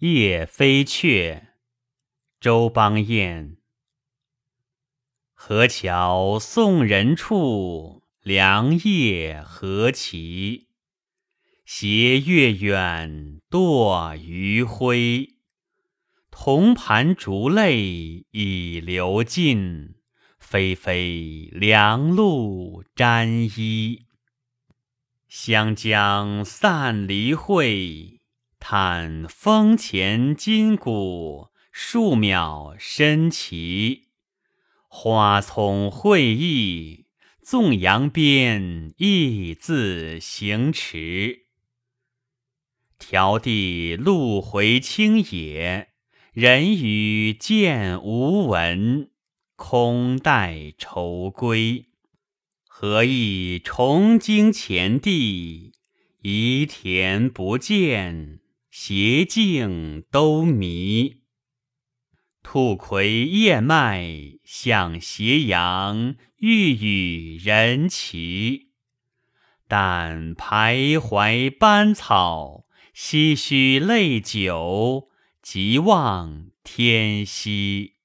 夜飞雀，周邦彦。河桥送人处，凉夜何其。斜月远，堕余晖。铜盘烛泪已流尽，霏霏凉露沾衣。湘江散离会。看风前金谷，树渺深奇。花丛会意，纵扬鞭，亦自行迟。迢递路回青野，人语渐无闻。空待愁归，何意重经前地？移田不见。斜径都迷，兔葵叶脉向斜阳，欲与人齐。但徘徊斑草，唏嘘泪酒，极望天夕。